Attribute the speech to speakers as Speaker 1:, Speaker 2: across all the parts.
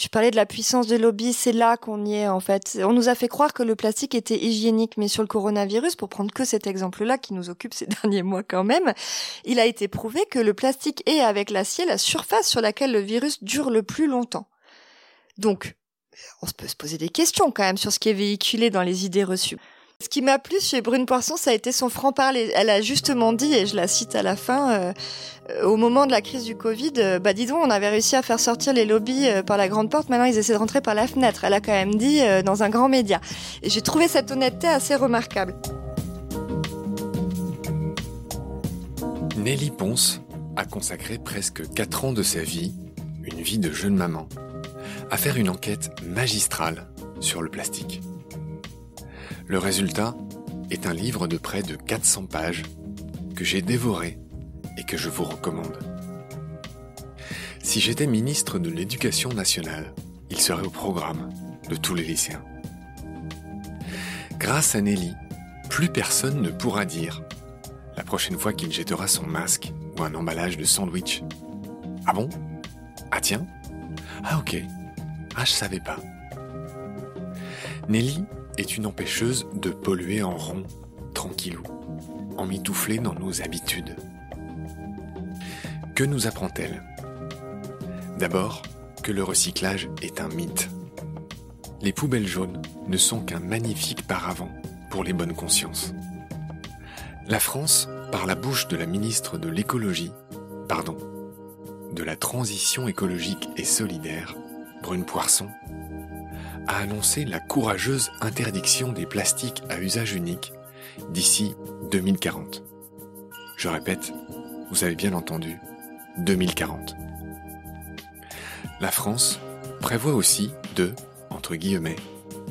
Speaker 1: tu parlais de la puissance de lobby, c'est là qu'on y est en fait. On nous a fait croire que le plastique était hygiénique, mais sur le coronavirus, pour prendre que cet exemple-là qui nous occupe ces derniers mois quand même, il a été prouvé que le plastique est avec l'acier la surface sur laquelle le virus dure le plus longtemps. Donc, on peut se poser des questions quand même sur ce qui est véhiculé dans les idées reçues. Ce qui m'a plu chez Brune Poisson, ça a été son franc-parler. Elle a justement dit, et je la cite à la fin, euh, euh, au moment de la crise du Covid, euh, bah on avait réussi à faire sortir les lobbies par la grande porte, maintenant ils essaient de rentrer par la fenêtre. Elle a quand même dit dans un grand média. Et j'ai trouvé cette honnêteté assez remarquable.
Speaker 2: Nelly Ponce a consacré presque 4 ans de sa vie, une vie de jeune maman, à faire une enquête magistrale sur le plastique. Le résultat est un livre de près de 400 pages que j'ai dévoré et que je vous recommande. Si j'étais ministre de l'Éducation nationale, il serait au programme de tous les lycéens. Grâce à Nelly, plus personne ne pourra dire, la prochaine fois qu'il jettera son masque ou un emballage de sandwich, Ah bon? Ah tiens? Ah ok Ah je savais pas. Nelly est une empêcheuse de polluer en rond, tranquillou, emmitouflée dans nos habitudes. Que nous apprend-elle? D'abord, que le recyclage est un mythe. Les poubelles jaunes ne sont qu'un magnifique paravent pour les bonnes consciences. La France, par la bouche de la ministre de l'écologie, pardon, de la transition écologique et solidaire, Brune Poisson, a annoncé la courageuse interdiction des plastiques à usage unique d'ici 2040. Je répète, vous avez bien entendu, 2040. La France prévoit aussi de, entre guillemets,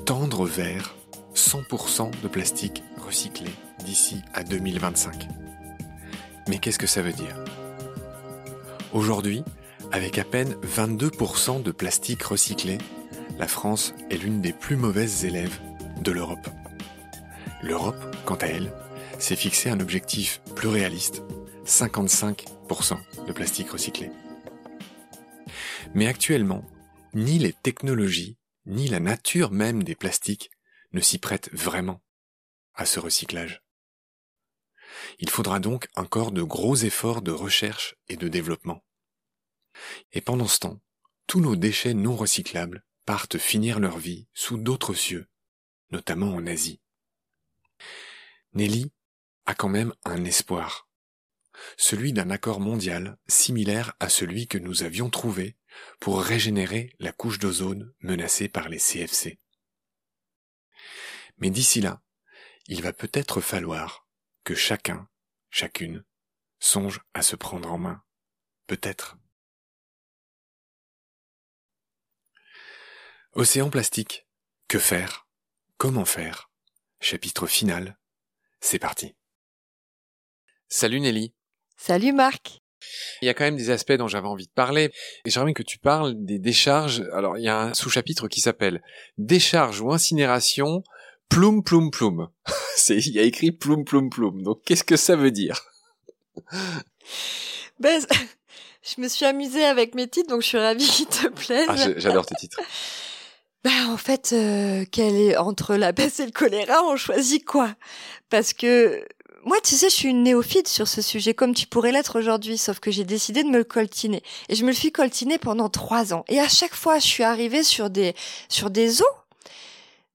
Speaker 2: tendre vers 100% de plastique recyclé d'ici à 2025. Mais qu'est-ce que ça veut dire? Aujourd'hui, avec à peine 22% de plastique recyclé, la France est l'une des plus mauvaises élèves de l'Europe. L'Europe, quant à elle, s'est fixé un objectif plus réaliste, 55% de plastique recyclé. Mais actuellement, ni les technologies, ni la nature même des plastiques ne s'y prêtent vraiment à ce recyclage. Il faudra donc encore de gros efforts de recherche et de développement. Et pendant ce temps, tous nos déchets non recyclables finir leur vie sous d'autres cieux, notamment en Asie. Nelly a quand même un espoir, celui d'un accord mondial similaire à celui que nous avions trouvé pour régénérer la couche d'ozone menacée par les CFC. Mais d'ici là, il va peut-être falloir que chacun, chacune, songe à se prendre en main. Peut-être. Océan plastique. Que faire? Comment faire? Chapitre final. C'est parti. Salut Nelly.
Speaker 1: Salut Marc.
Speaker 3: Il y a quand même des aspects dont j'avais envie de parler. Et j'aimerais que tu parles des décharges. Alors, il y a un sous-chapitre qui s'appelle Décharge ou incinération, ploum ploum ploum. Il y a écrit ploum ploum ploum. Donc, qu'est-ce que ça veut dire?
Speaker 1: Ben, je me suis amusée avec mes titres, donc je suis ravie qu'ils te plaisent.
Speaker 3: Ah, j'adore tes titres.
Speaker 1: Bah en fait, euh, est entre la peste et le choléra, on choisit quoi? Parce que moi, tu sais, je suis une néophyte sur ce sujet, comme tu pourrais l'être aujourd'hui, sauf que j'ai décidé de me le coltiner. Et je me le suis coltiné pendant trois ans. Et à chaque fois, je suis arrivée sur des sur des eaux,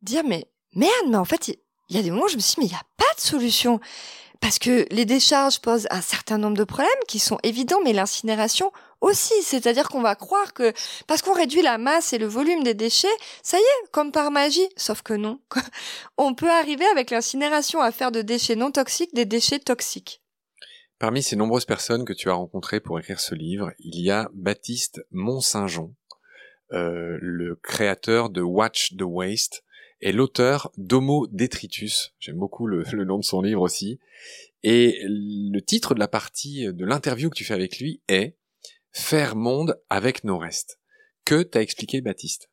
Speaker 1: dire mais merde, mais en fait, il y a des moments où je me suis dit mais il n'y a pas de solution. Parce que les décharges posent un certain nombre de problèmes qui sont évidents, mais l'incinération aussi. C'est-à-dire qu'on va croire que parce qu'on réduit la masse et le volume des déchets, ça y est, comme par magie. Sauf que non. On peut arriver avec l'incinération à faire de déchets non toxiques des déchets toxiques.
Speaker 3: Parmi ces nombreuses personnes que tu as rencontrées pour écrire ce livre, il y a Baptiste Mont-Saint-Jean, euh, le créateur de Watch the Waste et l'auteur d'Homo Detritus. J'aime beaucoup le, le, nom de son livre aussi. Et le titre de la partie de l'interview que tu fais avec lui est faire monde avec nos restes. Que t'a expliqué Baptiste?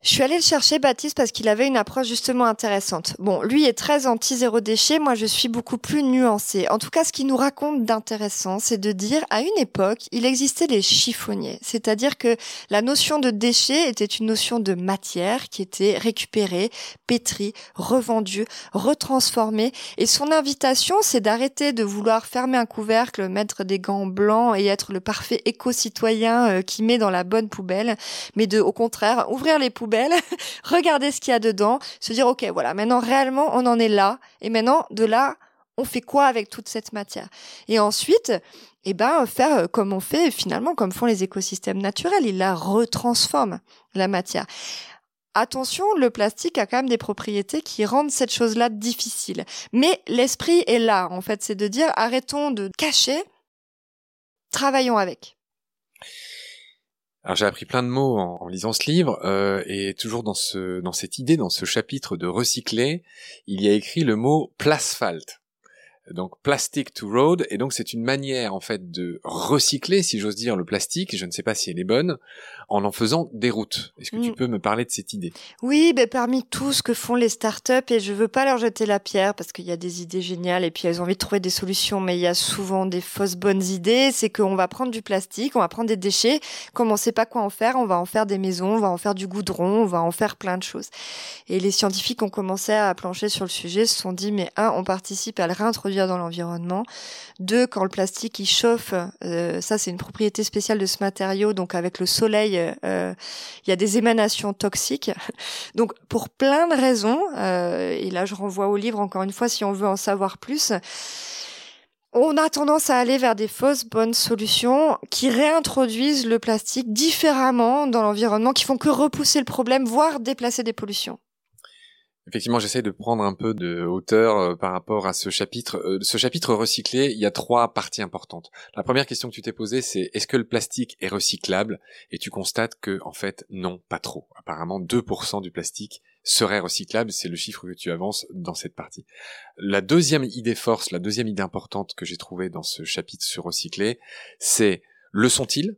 Speaker 1: Je suis allée le chercher, Baptiste, parce qu'il avait une approche justement intéressante. Bon, lui est très anti-zéro déchet, moi je suis beaucoup plus nuancée. En tout cas, ce qu'il nous raconte d'intéressant, c'est de dire, à une époque, il existait les chiffonniers. C'est-à-dire que la notion de déchet était une notion de matière qui était récupérée, pétrie, revendue, retransformée. Et son invitation, c'est d'arrêter de vouloir fermer un couvercle, mettre des gants blancs et être le parfait éco-citoyen euh, qui met dans la bonne poubelle, mais de, au contraire, ouvrir les poubelles belle, regarder ce qu'il y a dedans, se dire ok voilà maintenant réellement on en est là et maintenant de là on fait quoi avec toute cette matière? Et ensuite eh ben faire euh, comme on fait finalement comme font les écosystèmes naturels ils la retransforment la matière Attention, le plastique a quand même des propriétés qui rendent cette chose-là difficile. Mais l'esprit est là, en fait, c'est de dire arrêtons de cacher, travaillons avec.
Speaker 3: Alors j'ai appris plein de mots en, lisant ce livre euh, et toujours dans dans cette idée, dans ce chapitre de recycler, il y a écrit le mot plasphalt donc plastic to road, et donc c'est une manière en fait de recycler, si j'ose dire, le plastique, je ne sais pas si elle est bonne, en en faisant des routes. Est-ce que tu mm. peux me parler de cette idée?
Speaker 1: Oui, ben parmi tout ce que font les startups, et je veux pas leur jeter la pierre parce qu'il y a des idées géniales et puis elles ont envie de trouver des solutions, mais il y a souvent des fausses bonnes idées. C'est qu'on va prendre du plastique, on va prendre des déchets, comme on sait pas quoi en faire, on va en faire des maisons, on va en faire du goudron, on va en faire plein de choses. Et les scientifiques ont commencé à plancher sur le sujet, se sont dit mais un, on participe à le réintroduire dans l'environnement. Deux, quand le plastique il chauffe, euh, ça c'est une propriété spéciale de ce matériau, donc avec le soleil, euh, il y a des émanations toxiques. Donc pour plein de raisons, euh, et là je renvoie au livre encore une fois si on veut en savoir plus. On a tendance à aller vers des fausses bonnes solutions qui réintroduisent le plastique différemment dans l'environnement, qui font que repousser le problème, voire déplacer des pollutions.
Speaker 3: Effectivement, j'essaie de prendre un peu de hauteur euh, par rapport à ce chapitre. Euh, ce chapitre recyclé, il y a trois parties importantes. La première question que tu t'es posée, c'est est-ce que le plastique est recyclable? Et tu constates que, en fait, non, pas trop. Apparemment, 2% du plastique serait recyclable. C'est le chiffre que tu avances dans cette partie. La deuxième idée force, la deuxième idée importante que j'ai trouvée dans ce chapitre sur recycler, c'est le sont-ils?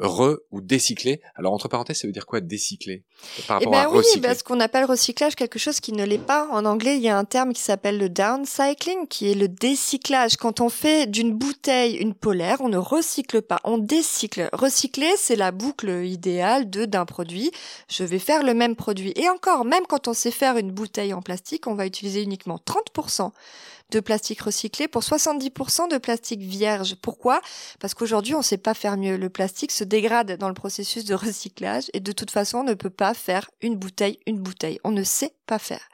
Speaker 3: Re ou décycler. Alors entre parenthèses, ça veut dire quoi décycler?
Speaker 1: Par rapport eh ben à oui, parce ce qu'on appelle recyclage quelque chose qui ne l'est pas. En anglais, il y a un terme qui s'appelle le downcycling, qui est le décyclage. Quand on fait d'une bouteille une polaire, on ne recycle pas, on décycle. Recycler, c'est la boucle idéale de d'un produit. Je vais faire le même produit. Et encore, même quand on sait faire une bouteille en plastique, on va utiliser uniquement 30% de plastique recyclé pour 70% de plastique vierge. Pourquoi? Parce qu'aujourd'hui, on ne sait pas faire mieux. Le plastique se dégrade dans le processus de recyclage et de toute façon, on ne peut pas faire une bouteille, une bouteille. On ne sait pas faire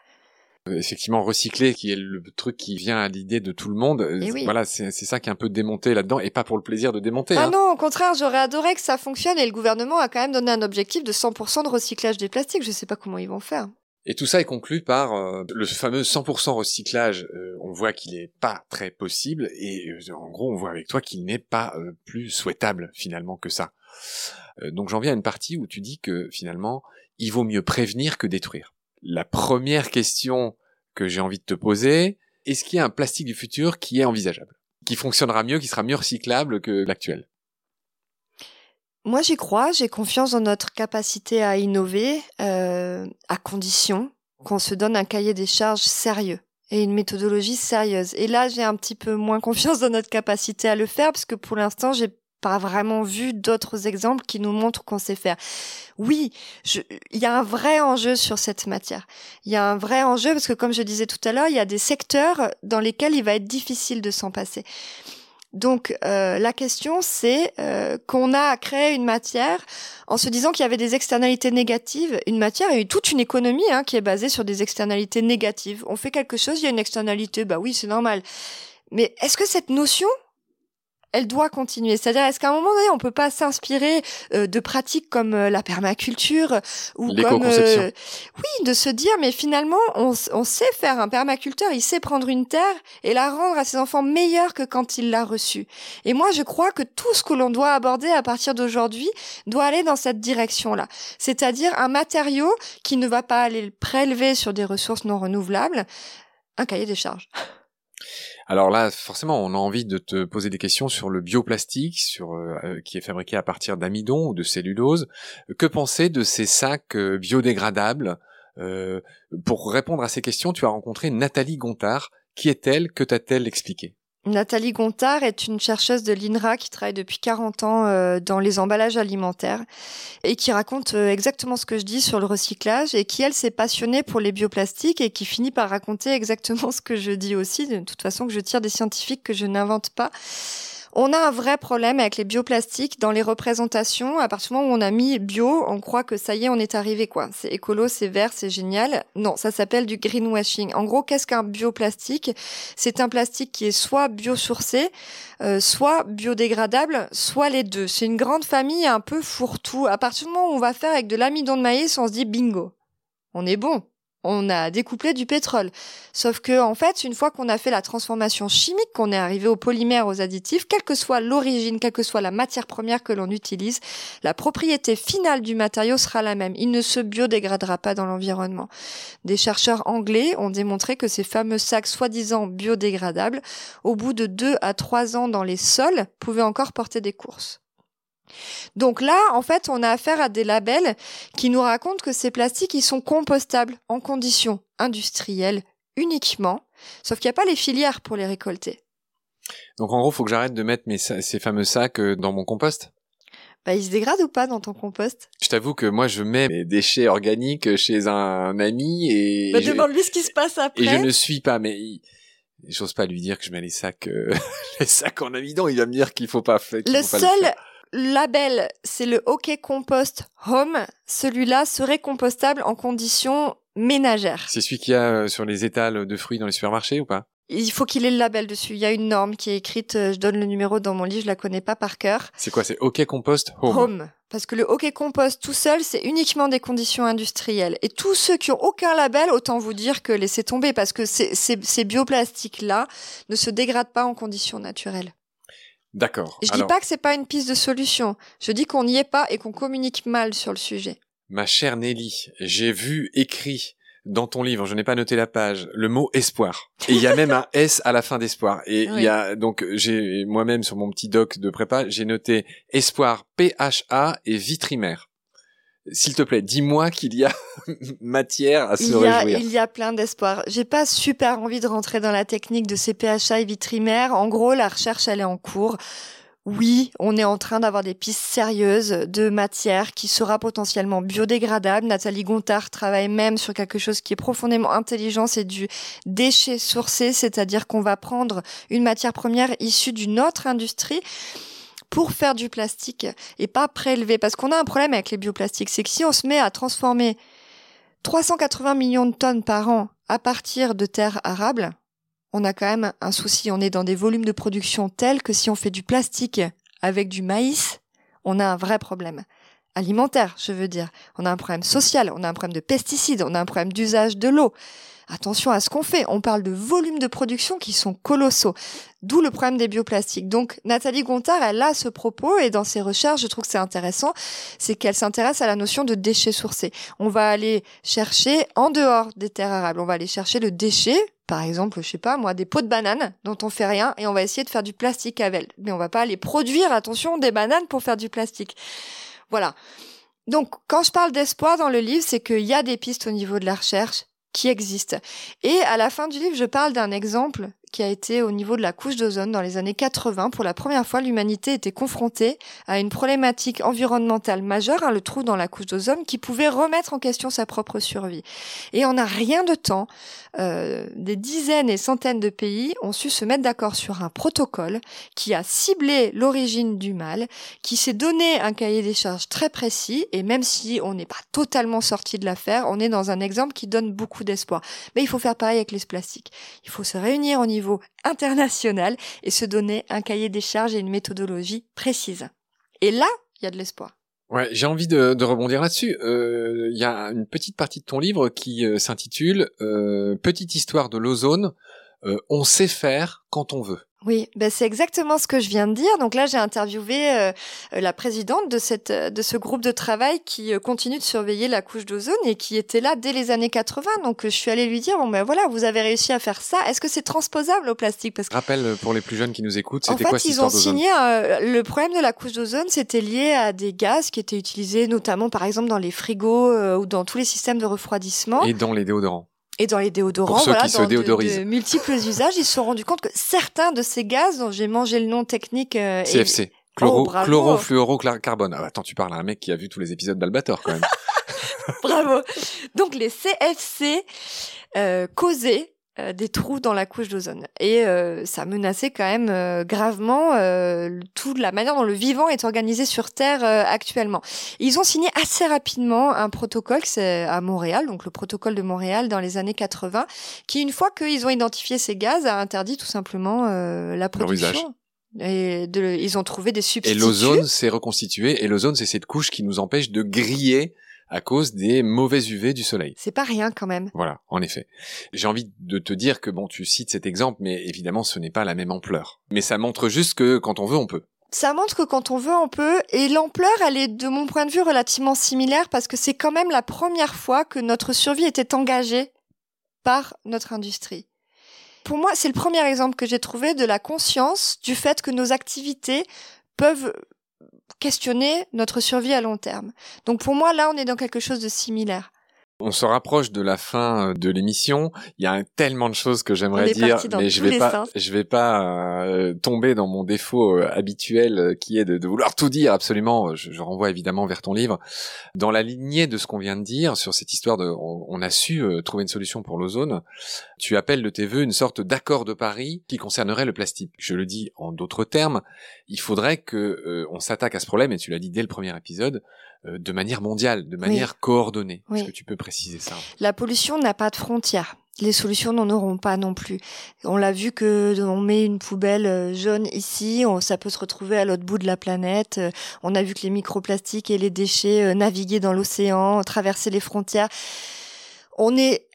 Speaker 3: effectivement recycler qui est le truc qui vient à l'idée de tout le monde eh voilà c'est ça qui est un peu démonté là-dedans et pas pour le plaisir de démonter
Speaker 1: ah
Speaker 3: hein.
Speaker 1: non au contraire j'aurais adoré que ça fonctionne et le gouvernement a quand même donné un objectif de 100% de recyclage des plastiques je sais pas comment ils vont faire
Speaker 3: et tout ça est conclu par euh, le fameux 100% recyclage. Euh, on voit qu'il n'est pas très possible et euh, en gros on voit avec toi qu'il n'est pas plus souhaitable finalement que ça. donc j'en viens à une partie où tu dis que finalement il vaut mieux prévenir que détruire. La première question que j'ai envie de te poser, est-ce qu'il y a un plastique du futur qui est envisageable, qui fonctionnera mieux, qui sera mieux recyclable que l'actuel?
Speaker 1: Moi, j'y crois. J'ai confiance dans notre capacité à innover, euh, à condition qu'on se donne un cahier des charges sérieux et une méthodologie sérieuse. Et là, j'ai un petit peu moins confiance dans notre capacité à le faire parce que pour l'instant, j'ai pas vraiment vu d'autres exemples qui nous montrent qu'on sait faire. Oui, il y a un vrai enjeu sur cette matière. Il y a un vrai enjeu parce que, comme je disais tout à l'heure, il y a des secteurs dans lesquels il va être difficile de s'en passer. Donc euh, la question c'est euh, qu'on a créé une matière en se disant qu'il y avait des externalités négatives, une matière et toute une économie hein, qui est basée sur des externalités négatives. On fait quelque chose, il y a une externalité, bah oui c'est normal. Mais est-ce que cette notion elle doit continuer. C'est-à-dire, est-ce qu'à un moment donné, on peut pas s'inspirer euh, de pratiques comme euh, la permaculture ou comme
Speaker 3: euh,
Speaker 1: oui, de se dire, mais finalement, on, on, sait faire un permaculteur, il sait prendre une terre et la rendre à ses enfants meilleure que quand il l'a reçue. Et moi, je crois que tout ce que l'on doit aborder à partir d'aujourd'hui doit aller dans cette direction-là. C'est-à-dire un matériau qui ne va pas aller le prélever sur des ressources non renouvelables, un cahier des charges.
Speaker 3: Alors là, forcément, on a envie de te poser des questions sur le bioplastique, sur euh, qui est fabriqué à partir d'amidon ou de cellulose. Que penser de ces sacs biodégradables? Pour répondre à ces questions, tu as rencontré Nathalie Gontard. Qui est-elle? Que t'a-t-elle expliqué?
Speaker 1: Nathalie Gontard est une chercheuse de l'INRA qui travaille depuis 40 ans euh, dans les emballages alimentaires et qui raconte euh, exactement ce que je dis sur le recyclage et qui, elle, s'est passionnée pour les bioplastiques et qui finit par raconter exactement ce que je dis aussi, de toute façon que je tire des scientifiques que je n'invente pas. On a un vrai problème avec les bioplastiques dans les représentations. À partir du moment où on a mis bio, on croit que ça y est, on est arrivé, quoi. C'est écolo, c'est vert, c'est génial. Non, ça s'appelle du greenwashing. En gros, qu'est-ce qu'un bioplastique? C'est un plastique qui est soit biosourcé, euh, soit biodégradable, soit les deux. C'est une grande famille un peu fourre-tout. À partir du moment où on va faire avec de l'amidon de maïs, on se dit bingo. On est bon on a découplé du pétrole. Sauf que, en fait, une fois qu'on a fait la transformation chimique, qu'on est arrivé aux polymères, aux additifs, quelle que soit l'origine, quelle que soit la matière première que l'on utilise, la propriété finale du matériau sera la même. Il ne se biodégradera pas dans l'environnement. Des chercheurs anglais ont démontré que ces fameux sacs soi-disant biodégradables, au bout de deux à trois ans dans les sols, pouvaient encore porter des courses. Donc là, en fait, on a affaire à des labels qui nous racontent que ces plastiques, ils sont compostables en conditions industrielles uniquement, sauf qu'il n'y a pas les filières pour les récolter.
Speaker 3: Donc en gros, il faut que j'arrête de mettre ces fameux sacs euh, dans mon compost?
Speaker 1: Bah, ils se dégradent ou pas dans ton compost?
Speaker 3: Je t'avoue que moi, je mets mes déchets organiques chez un ami et...
Speaker 1: Bah, demande-lui ce qui se passe après.
Speaker 3: Et je ne suis pas, mais j'ose pas lui dire que je mets les sacs, euh, les sacs en amidon. Il va me dire qu'il faut pas faire.
Speaker 1: Le seul, label, c'est le OK Compost Home. Celui-là serait compostable en conditions ménagères.
Speaker 3: C'est celui qu'il y a euh, sur les étals de fruits dans les supermarchés ou pas?
Speaker 1: Il faut qu'il ait le label dessus. Il y a une norme qui est écrite, euh, je donne le numéro dans mon livre, je la connais pas par cœur.
Speaker 3: C'est quoi? C'est OK Compost Home
Speaker 1: Home. Parce que le OK Compost tout seul, c'est uniquement des conditions industrielles. Et tous ceux qui ont aucun label, autant vous dire que laissez tomber, parce que ces, ces bioplastiques-là ne se dégradent pas en conditions naturelles.
Speaker 3: D'accord.
Speaker 1: Je dis pas que c'est pas une piste de solution. Je dis qu'on n'y est pas et qu'on communique mal sur le sujet.
Speaker 3: Ma chère Nelly, j'ai vu écrit dans ton livre, je n'ai pas noté la page, le mot espoir. Et il y a même un S à la fin d'espoir. Et il y a donc j'ai moi-même sur mon petit doc de prépa, j'ai noté espoir PHA et vitrimaire. S'il te plaît, dis-moi qu'il y a matière à se il réjouir.
Speaker 1: il y a plein d'espoir. J'ai pas super envie de rentrer dans la technique de CPHA et vitrimaire. En gros, la recherche, elle est en cours. Oui, on est en train d'avoir des pistes sérieuses de matière qui sera potentiellement biodégradable. Nathalie Gontard travaille même sur quelque chose qui est profondément intelligent, c'est du déchet sourcé, c'est-à-dire qu'on va prendre une matière première issue d'une autre industrie pour faire du plastique et pas prélever. Parce qu'on a un problème avec les bioplastiques, c'est que si on se met à transformer 380 millions de tonnes par an à partir de terres arables, on a quand même un souci. On est dans des volumes de production tels que si on fait du plastique avec du maïs, on a un vrai problème alimentaire, je veux dire. On a un problème social, on a un problème de pesticides, on a un problème d'usage de l'eau attention à ce qu'on fait. On parle de volumes de production qui sont colossaux. D'où le problème des bioplastiques. Donc, Nathalie Gontard, elle a ce propos et dans ses recherches, je trouve que c'est intéressant, c'est qu'elle s'intéresse à la notion de déchets sourcés. On va aller chercher en dehors des terres arables. On va aller chercher le déchet, par exemple, je sais pas moi, des pots de bananes dont on fait rien et on va essayer de faire du plastique avec. Mais on va pas aller produire, attention, des bananes pour faire du plastique. Voilà. Donc, quand je parle d'espoir dans le livre, c'est qu'il y a des pistes au niveau de la recherche qui existe. Et à la fin du livre, je parle d'un exemple qui a été au niveau de la couche d'ozone dans les années 80. Pour la première fois, l'humanité était confrontée à une problématique environnementale majeure, hein, le trou dans la couche d'ozone, qui pouvait remettre en question sa propre survie. Et en a rien de temps, euh, des dizaines et centaines de pays ont su se mettre d'accord sur un protocole qui a ciblé l'origine du mal, qui s'est donné un cahier des charges très précis, et même si on n'est pas totalement sorti de l'affaire, on est dans un exemple qui donne beaucoup d'espoir. Mais il faut faire pareil avec les plastiques. Il faut se réunir au international et se donner un cahier des charges et une méthodologie précise. Et là, il y a de l'espoir.
Speaker 3: Ouais, j'ai envie de, rebondir là-dessus. Euh, il y a une petite partie de ton livre qui euh, s'intitule euh, Petite histoire de l'ozone. Euh, on sait faire quand on veut.
Speaker 1: Oui, ben c'est exactement ce que je viens de dire. Donc là, j'ai interviewé euh, la présidente de cette de ce groupe de travail qui euh, continue de surveiller la couche d'ozone et qui était là dès les années 80. Donc je suis allée lui dire bon ben voilà, vous avez réussi à faire ça. Est-ce que c'est transposable au plastique?
Speaker 3: Parce que... Rappelle pour les plus jeunes qui nous écoutent, c'était
Speaker 1: en
Speaker 3: quoi
Speaker 1: fait, ils ont signé le problème de la couche d'ozone, c'était lié à des gaz qui étaient utilisés notamment par exemple dans les frigos ou dans tous les systèmes de refroidissement
Speaker 3: et dans les déodorants.
Speaker 1: Et dans les déodorants, voilà, dans de, multiples usages, ils se sont rendus compte que certains de ces gaz, dont j'ai mangé le nom technique,
Speaker 3: euh, CFC, chloro, oh, chlorofluorocarbone. Ah, attends, tu parles à un mec qui a vu tous les épisodes d'Albator quand même.
Speaker 1: bravo. Donc les CFC euh, causaient euh, des trous dans la couche d'ozone. Et euh, ça menaçait quand même euh, gravement toute la manière dont le vivant est organisé sur Terre actuellement. Ils ont signé assez rapidement un protocole, c'est à Montréal, donc le protocole de Montréal dans les années 80, qui une fois qu'ils ont identifié ces gaz, a interdit tout simplement la production. Et de, ils ont trouvé des substituts.
Speaker 3: Et l'ozone s'est reconstitué, et l'ozone c'est cette couche qui nous empêche de griller à cause des mauvais UV du soleil.
Speaker 1: C'est pas rien quand même.
Speaker 3: Voilà, en effet. J'ai envie de te dire que bon, tu cites cet exemple, mais évidemment, ce n'est pas la même ampleur. Mais ça montre juste que quand on veut, on peut.
Speaker 1: Ça montre que quand on veut, on peut. Et l'ampleur, elle est, de mon point de vue, relativement similaire parce que c'est quand même la première fois que notre survie était engagée par notre industrie. Pour moi, c'est le premier exemple que j'ai trouvé de la conscience du fait que nos activités peuvent questionner notre survie à long terme. Donc pour moi, là, on est dans quelque chose de similaire.
Speaker 3: On se rapproche de la fin euh, de l'émission. Il y a tellement de choses que j'aimerais dire, mais je vais pas, je vais pas euh, tomber dans mon défaut euh, habituel qui est de, vouloir tout dire absolument. Je, renvoie évidemment vers ton livre. Dans la lignée de ce qu'on vient de dire sur cette histoire de, on, a su trouver une solution pour l'ozone. Tu appelles de tes voeux une sorte d'accord de Paris qui concernerait le plastique. Je le dis en d'autres termes, il faudrait que on s'attaque à ce problème et tu l'as dit dès le premier épisode euh, de manière mondiale, de manière coordonnée. Est-ce que tu peux préciser ça
Speaker 1: La pollution n'a pas de frontières. Les solutions n'en auront pas non plus. On l'a vu que on met une poubelle euh, jaune ici, ça peut se retrouver à l'autre bout de la planète. Euh, on a vu que les microplastiques et les déchets naviguaient dans l'océan, traversaient les frontières. On est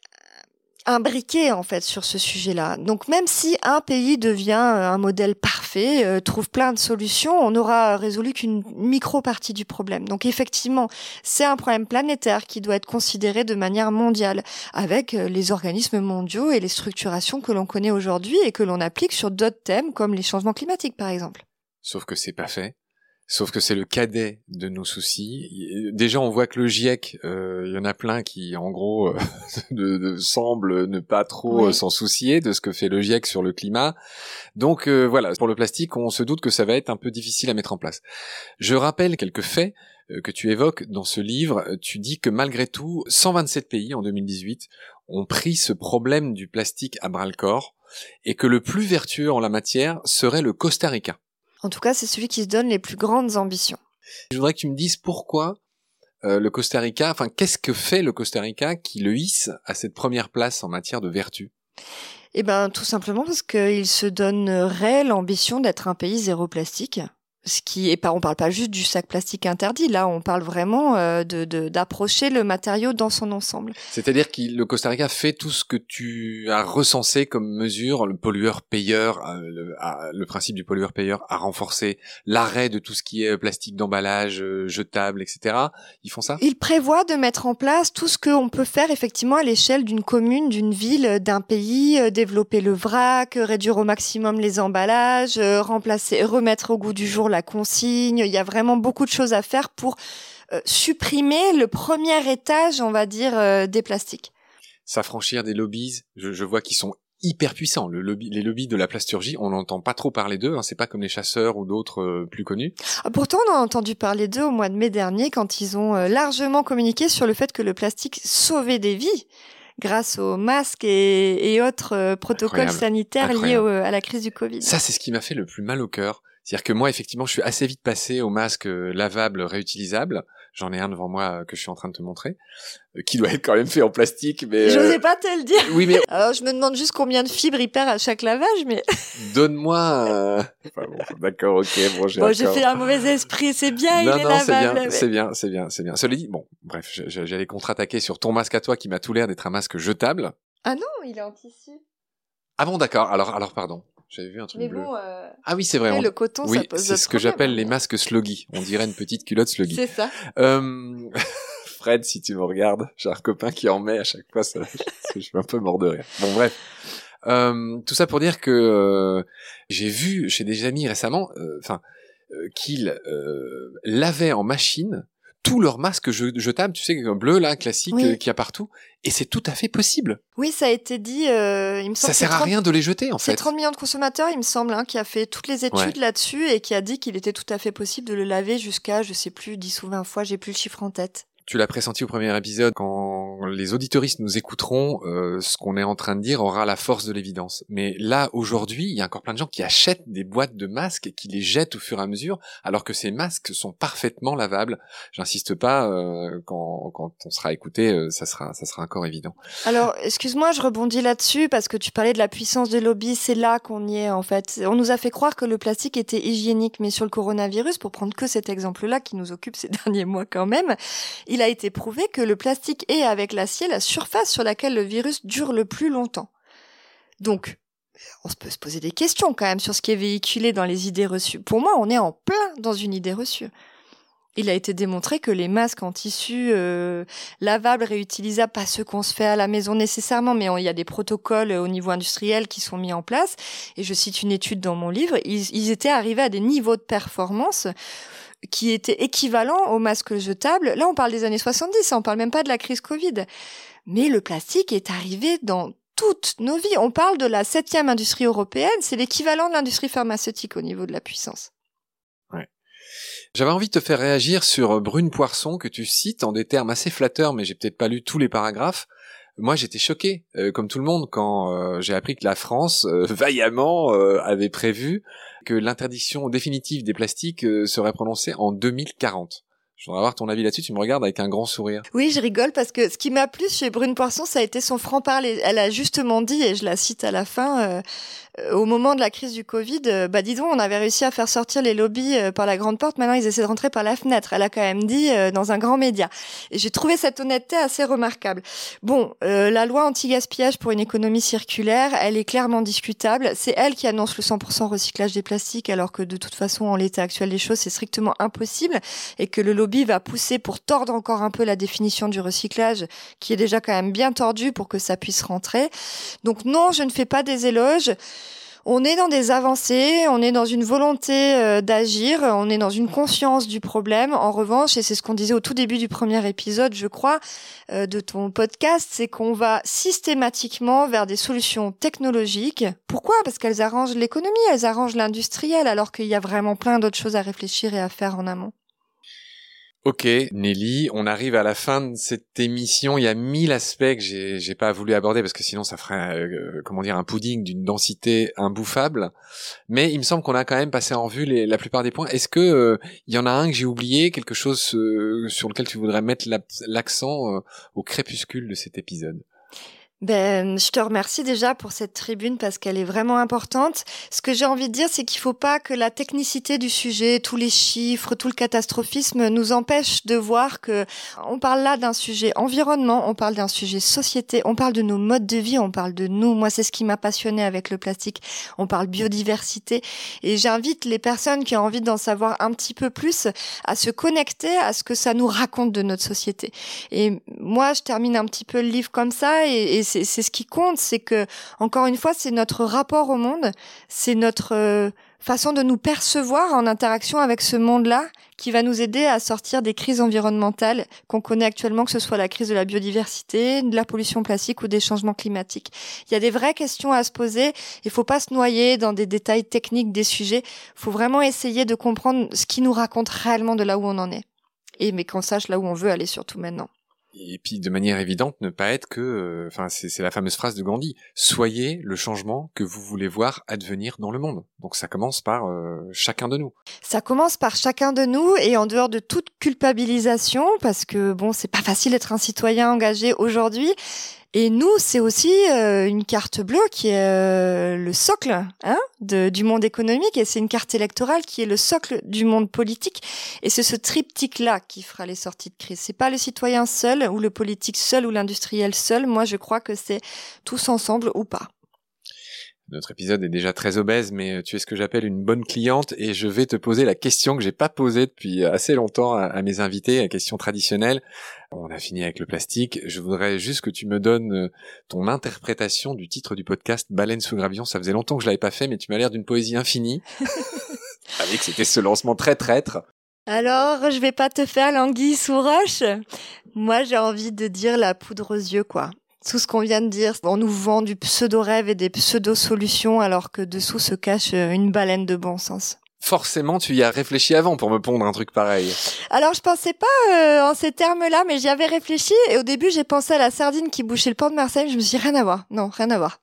Speaker 1: imbriqué en fait sur ce sujet-là. Donc même si un pays devient euh, un modèle parfait, euh, trouve plein de solutions, on n'aura résolu qu'une micro-partie du problème. Donc effectivement, c'est un problème planétaire qui doit être considéré de manière mondiale avec euh, les organismes mondiaux et les structurations que l'on connaît aujourd'hui et que l'on applique sur d'autres thèmes comme les changements climatiques par exemple.
Speaker 3: Sauf que c'est pas fait. Sauf que c'est le cadet de nos soucis. Déjà, on voit que le GIEC, euh, il y en a plein qui, en gros, euh, de, semblent ne pas trop euh, s'en soucier de ce que fait le GIEC sur le climat. Donc voilà, pour le plastique, on se doute que ça va être un peu difficile à mettre en place. Je rappelle quelques faits que tu évoques dans ce livre. Tu dis que malgré tout, 127 pays en 2018 ont pris ce problème du plastique à bras le corps et que le plus vertueux en la matière serait le Costa Rica.
Speaker 1: En tout cas, c'est celui qui se donne les plus grandes ambitions.
Speaker 3: Je voudrais que tu me dises pourquoi euh, le Costa Rica, enfin, qu'est-ce que fait le Costa Rica qui le hisse à cette première place en matière de vertu?
Speaker 1: Eh ben, tout simplement parce qu'il se donnerait l'ambition d'être un pays zéro plastique ce qui est pas, on parle pas juste du sac plastique interdit. Là, on parle vraiment euh, de d'approcher le matériau dans son ensemble.
Speaker 3: C'est-à-dire que le Costa Rica fait tout ce que tu as recensé comme mesure, le pollueur-payeur, euh, le, principe du pollueur-payeur a renforcé l'arrêt de tout ce qui est plastique d'emballage, euh, jetable, etc. Ils font ça?
Speaker 1: Il prévoit de mettre en place tout ce qu'on peut faire effectivement à l'échelle d'une commune, d'une ville, d'un pays, développer le vrac, réduire au maximum les emballages, remplacer, remettre au goût du jour la consigne. Il y a vraiment beaucoup de choses à faire pour euh, supprimer le premier étage, on va dire, euh, des plastiques.
Speaker 3: S'affranchir des lobbies, je, vois qu'ils sont hyper puissants. Le lobby, les lobbies de la plasturgie, on n'entend pas trop parler d'eux. Hein. c'est pas comme les chasseurs ou d'autres euh, plus connus.
Speaker 1: Ah, pourtant, on a entendu parler d'eux au mois de mai dernier quand ils ont largement communiqué sur le fait que le plastique sauvait des vies grâce aux masques et, autres protocoles sanitaires liés à la crise du Covid.
Speaker 3: Ça, c'est ce qui m'a fait le plus mal au cœur. C'est-à-dire que moi, effectivement, je suis assez vite passé au masque euh, lavable réutilisable. J'en ai un devant moi euh, que je suis en train de te montrer, euh, qui doit être quand même fait en plastique, mais.
Speaker 1: Je n'osais pas te le dire.
Speaker 3: Oui, mais.
Speaker 1: Alors, je me demande juste combien de fibres il perd à chaque lavage, mais.
Speaker 3: Donne-moi. Enfin, bon, D'accord, ok, bon, j'ai.
Speaker 1: Bon, j'ai fait un mauvais esprit, c'est bien,
Speaker 3: non,
Speaker 1: il est
Speaker 3: non, c'est bien, c'est bien, c'est bien, c'est bien. Cela dit, bon, bref, j'allais contre-attaquer sur ton masque à toi qui m'a tout l'air d'être un masque jetable.
Speaker 1: Ah non, il est en tissu.
Speaker 3: Ah bon, d'accord. Alors, alors, pardon. J'avais vu un truc
Speaker 1: Mais
Speaker 3: bleu.
Speaker 1: bon, euh,
Speaker 3: Ah oui, c'est vrai. on-
Speaker 1: le coton,
Speaker 3: Oui,
Speaker 1: ça pose
Speaker 3: c'est ce que j'appelle les masques sloggy. On dirait une petite culotte sloggy.
Speaker 1: C'est ça.
Speaker 3: Euh... Fred, si tu me regardes, j'ai un copain qui en met à chaque fois. Ça... je suis un peu mort de rire. Bon, bref. Euh, tout ça pour dire que euh, j'ai vu chez des amis récemment, euh, enfin, euh, qu'ils euh, lavaient en machine tous leurs masques je- jetables, tu sais, un bleu là, classique,
Speaker 1: Oui.
Speaker 3: euh, qu'il y a partout. Et c'est tout à fait possible.
Speaker 1: Oui, ça a été dit. euh, il me semble
Speaker 3: Ça sert
Speaker 1: c'est
Speaker 3: à
Speaker 1: 30
Speaker 3: rien de les jeter, en
Speaker 1: C'est
Speaker 3: fait.
Speaker 1: 30 millions de consommateurs, il me semble, hein, qui a fait toutes les études
Speaker 3: Ouais.
Speaker 1: là-dessus et qui a dit qu'il était tout à fait possible de le laver jusqu'à, je sais plus, 10 ou 20 fois, j'ai plus le chiffre en tête.
Speaker 3: Tu l'as pressenti au premier épisode, quand les auditoristes nous écouteront, euh, ce qu'on est en train de dire aura la force de l'évidence. Mais là, aujourd'hui, il y a encore plein de gens qui achètent des boîtes de masques et qui les jettent au fur et à mesure, alors que ces masques sont parfaitement lavables. J'insiste pas, euh, quand, quand on sera écouté, euh, ça sera, ça sera encore évident.
Speaker 1: Alors, excuse-moi, je rebondis là-dessus parce que tu parlais de la puissance des lobbies, c'est là qu'on y est en fait. On nous a fait croire que le plastique était hygiénique, mais sur le coronavirus, pour prendre que cet exemple-là qui nous occupe ces derniers mois quand même, il a été prouvé que le plastique est avec l'acier la surface sur laquelle le virus dure le plus longtemps. Donc, on peut se poser des questions quand même sur ce qui est véhiculé dans les idées reçues. Pour moi, on est en plein dans une idée reçue. Il a été démontré que les masques en tissu euh, lavables, réutilisables, pas ceux qu'on se fait à la maison nécessairement, mais il y a des protocoles euh, au niveau industriel qui sont mis en place. Et je cite une étude dans mon livre, ils étaient arrivés à des niveaux de performance qui étaient équivalents aux masques jetables. Là, on parle des années 70, on parle même pas de la crise Covid. Mais le plastique est arrivé dans toutes nos vies. On parle de la septième industrie européenne, c'est l'équivalent de l'industrie pharmaceutique au niveau de la puissance.
Speaker 3: J'avais envie de te faire réagir sur euh, Brune Poisson que tu cites en des termes assez flatteurs, mais j'ai peut-être pas lu tous les paragraphes. Moi, j'étais choqué, euh, comme tout le monde, quand euh, j'ai appris que la France, euh, vaillamment, euh, avait prévu que l'interdiction définitive des plastiques euh, serait prononcée en 2040. Je voudrais avoir ton avis là-dessus. Tu me regardes avec un grand sourire.
Speaker 1: Oui, je rigole parce que ce qui m'a plu chez Brune Poisson, ça a été son franc-parler. Elle a justement dit, et je la cite à la fin, euh, au moment de la crise du Covid, euh, bah dis donc, on avait réussi à faire sortir les lobbies euh, par la grande porte, maintenant ils essaient de rentrer par la fenêtre. Elle a quand même dit euh, dans un grand média. Et j'ai trouvé cette honnêteté assez remarquable. Bon, euh, la loi anti-gaspillage pour une économie circulaire, elle est clairement discutable. C'est elle qui annonce le 100% recyclage des plastiques, alors que de toute façon, en l'état actuel des choses, c'est strictement impossible, et que le lobby va pousser pour tordre encore un peu la définition du recyclage, qui est déjà quand même bien tordue pour que ça puisse rentrer. Donc non, je ne fais pas des éloges. On est dans des avancées, on est dans une volonté euh, d'agir, on est dans une conscience du problème. En revanche, et c'est ce qu'on disait au tout début du premier épisode, je crois, euh, de ton podcast, c'est qu'on va systématiquement vers des solutions technologiques. Pourquoi? Parce qu'elles arrangent l'économie, elles arrangent l'industriel, alors qu'il y a vraiment plein d'autres choses à réfléchir et à faire en amont.
Speaker 3: Ok, Nelly, on arrive à la fin de cette émission. Il y a mille aspects que j'ai, pas voulu aborder parce que sinon ça ferait, euh, comment dire, un pudding d'une densité imbouffable. Mais il me semble qu'on a quand même passé en revue la plupart des points. Est-ce que euh, y en a un que j'ai oublié, quelque chose euh, sur lequel tu voudrais mettre la- l'accent au crépuscule de cet épisode?
Speaker 1: Ben, je te remercie déjà pour cette tribune parce qu'elle est vraiment importante. Ce que j'ai envie de dire, c'est qu'il faut pas que la technicité du sujet, tous les chiffres, tout le catastrophisme nous empêche de voir que on parle là d'un sujet environnement, on parle d'un sujet société, on parle de nos modes de vie, on parle de nous. Moi, c'est ce qui m'a passionné avec le plastique. On parle biodiversité et j'invite les personnes qui ont envie d'en savoir un petit peu plus à se connecter à ce que ça nous raconte de notre société. Et moi, je termine un petit peu le livre comme ça, et c'est ce qui compte, c'est que encore une fois, c'est notre rapport au monde, c'est notre euh, façon de nous percevoir en interaction avec ce monde-là qui va nous aider à sortir des crises environnementales qu'on connaît actuellement, que ce soit la crise de la biodiversité, de la pollution plastique ou des changements climatiques. Il y a des vraies questions à se poser. Il faut pas se noyer dans des détails techniques des sujets. Il faut vraiment essayer de comprendre ce qui nous raconte réellement de là où on en est. Et mais qu'on sache là où on veut aller surtout maintenant.
Speaker 3: Et puis de manière évidente, ne pas être que, euh, enfin c'est la fameuse phrase de Gandhi, soyez le changement que vous voulez voir advenir dans le monde. Donc ça commence par euh, chacun de nous.
Speaker 1: Ça commence par chacun de nous et en dehors de toute culpabilisation, parce que bon, c'est pas facile d'être un citoyen engagé aujourd'hui. Et nous, c'est aussi euh, une carte bleue qui est euh, le socle hein, de, du monde économique et c'est une carte électorale qui est le socle du monde politique. Et c'est ce triptyque-là qui fera les sorties de crise. C'est pas le citoyen seul ou le politique seul ou l'industriel seul. Moi, je crois que c'est tous ensemble ou pas.
Speaker 3: Notre épisode est déjà très obèse, mais tu es ce que j'appelle une bonne cliente et je vais te poser la question que j'ai pas posée depuis assez longtemps à, mes invités, la question traditionnelle. On a fini avec le plastique. Je voudrais juste que tu me donnes euh, ton interprétation du titre du podcast Baleine sous gravillon. Ça faisait longtemps que je l'avais pas fait, mais tu m'as l'air d'une poésie infinie. avec c'était ce lancement très traître.
Speaker 1: Alors, je vais pas te faire l'anguille sous roche. Moi, j'ai envie de dire la poudre aux yeux, quoi tout ce qu'on vient de dire, on nous vend du pseudo-rêve et des pseudo-solutions alors que dessous se cache euh, une baleine de bon sens.
Speaker 3: Forcément, tu y as réfléchi avant pour me pondre un truc pareil.
Speaker 1: Alors, je pensais pas euh, en ces termes-là, mais j'y avais réfléchi et au début, j'ai pensé à la sardine qui bouchait le port de Marseille. Je me suis dit, rien à voir. Non, rien à voir.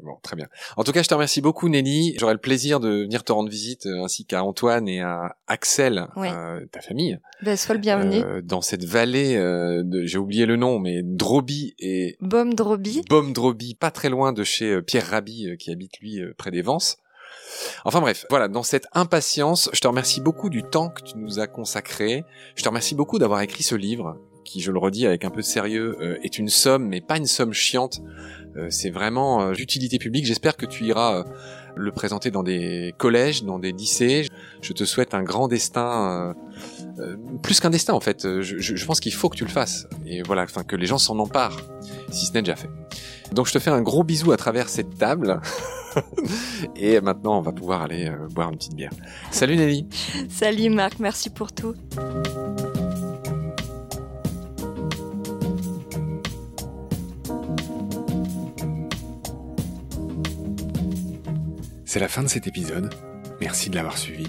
Speaker 3: Bon, très bien. En tout cas, je te remercie beaucoup, Nelly. J'aurai le plaisir de venir te rendre visite, euh, ainsi qu'à Antoine et à Axel, euh, ta famille.
Speaker 1: Ben, sois le bienvenu. Euh,
Speaker 3: dans cette vallée de, j'ai oublié le nom, mais Droby et...
Speaker 1: Baume Droby.
Speaker 3: Baume Droby, pas très loin de chez Pierre Rabhi, qui habite, lui, près des Vences. Enfin bref, voilà, dans cette impatience, je te remercie beaucoup du temps que tu nous as consacré. Je te remercie beaucoup d'avoir écrit ce livre, qui, je le redis avec un peu de sérieux, est une somme, mais pas une somme chiante euh, c'est vraiment euh, d'utilité publique. J'espère que tu iras euh, le présenter dans des collèges, dans des lycées. Je te souhaite un grand destin, plus qu'un destin en fait. Je, pense qu'il faut que tu le fasses et voilà, enfin que les gens s'en emparent, si ce n'est déjà fait. Donc je te fais un gros bisou à travers cette table. et maintenant, on va pouvoir aller boire une petite bière. Salut Nelly.
Speaker 1: Salut Marc, merci pour tout.
Speaker 2: C'est la fin de cet épisode. Merci de l'avoir suivi.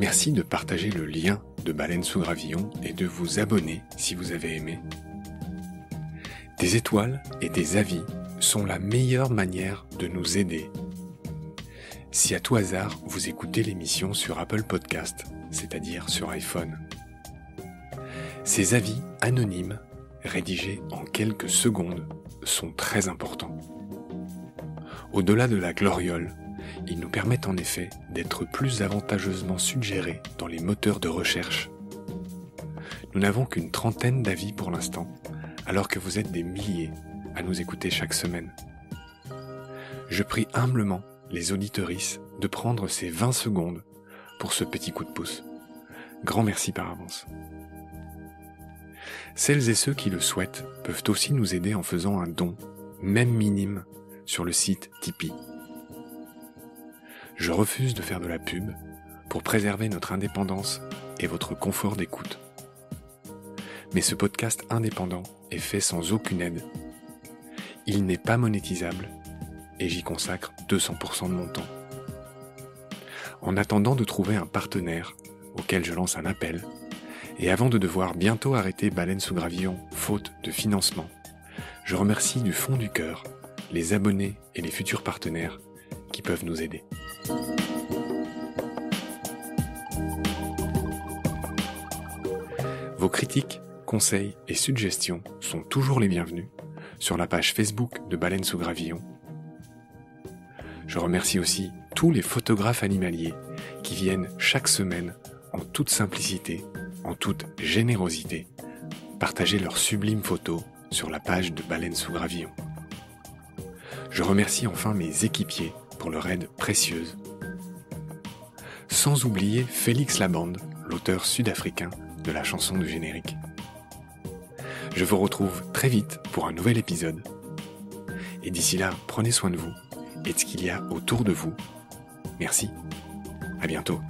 Speaker 2: Merci de partager le lien de Baleine sous Gravillon et de vous abonner si vous avez aimé. Des étoiles et des avis sont la meilleure manière de nous aider. Si à tout hasard vous écoutez l'émission sur Apple Podcast, c'est-à-dire sur iPhone, ces avis anonymes, rédigés en quelques secondes, sont très importants. Au-delà de la gloriole, ils nous permettent en effet d'être plus avantageusement suggérés dans les moteurs de recherche. Nous n'avons qu'une trentaine d'avis pour l'instant, alors que vous êtes des milliers à nous écouter chaque semaine. Je prie humblement les auditorices de prendre ces 20 secondes pour ce petit coup de pouce. Grand merci par avance. Celles et ceux qui le souhaitent peuvent aussi nous aider en faisant un don, même minime, sur le site Tipeee. Je refuse de faire de la pub pour préserver notre indépendance et votre confort d'écoute. Mais ce podcast indépendant est fait sans aucune aide. Il n'est pas monétisable et j'y consacre 200% de mon temps. En attendant de trouver un partenaire auquel je lance un appel, et avant de devoir bientôt arrêter Baleine sous Gravillon faute de financement, je remercie du fond du cœur les abonnés et les futurs partenaires qui peuvent nous aider. Vos critiques, conseils et suggestions sont toujours les bienvenus sur la page Facebook de Baleine sous Gravillon. Je remercie aussi tous les photographes animaliers qui viennent chaque semaine en toute simplicité, en toute générosité, partager leurs sublimes photos sur la page de Baleine sous Gravillon. Je remercie enfin mes équipiers pour leur aide précieuse. Sans oublier Félix Labande, l'auteur sud-africain de la chanson du générique. Je vous retrouve très vite pour un nouvel épisode. Et d'ici là, prenez soin de vous et de ce qu'il y a autour de vous. Merci. À bientôt.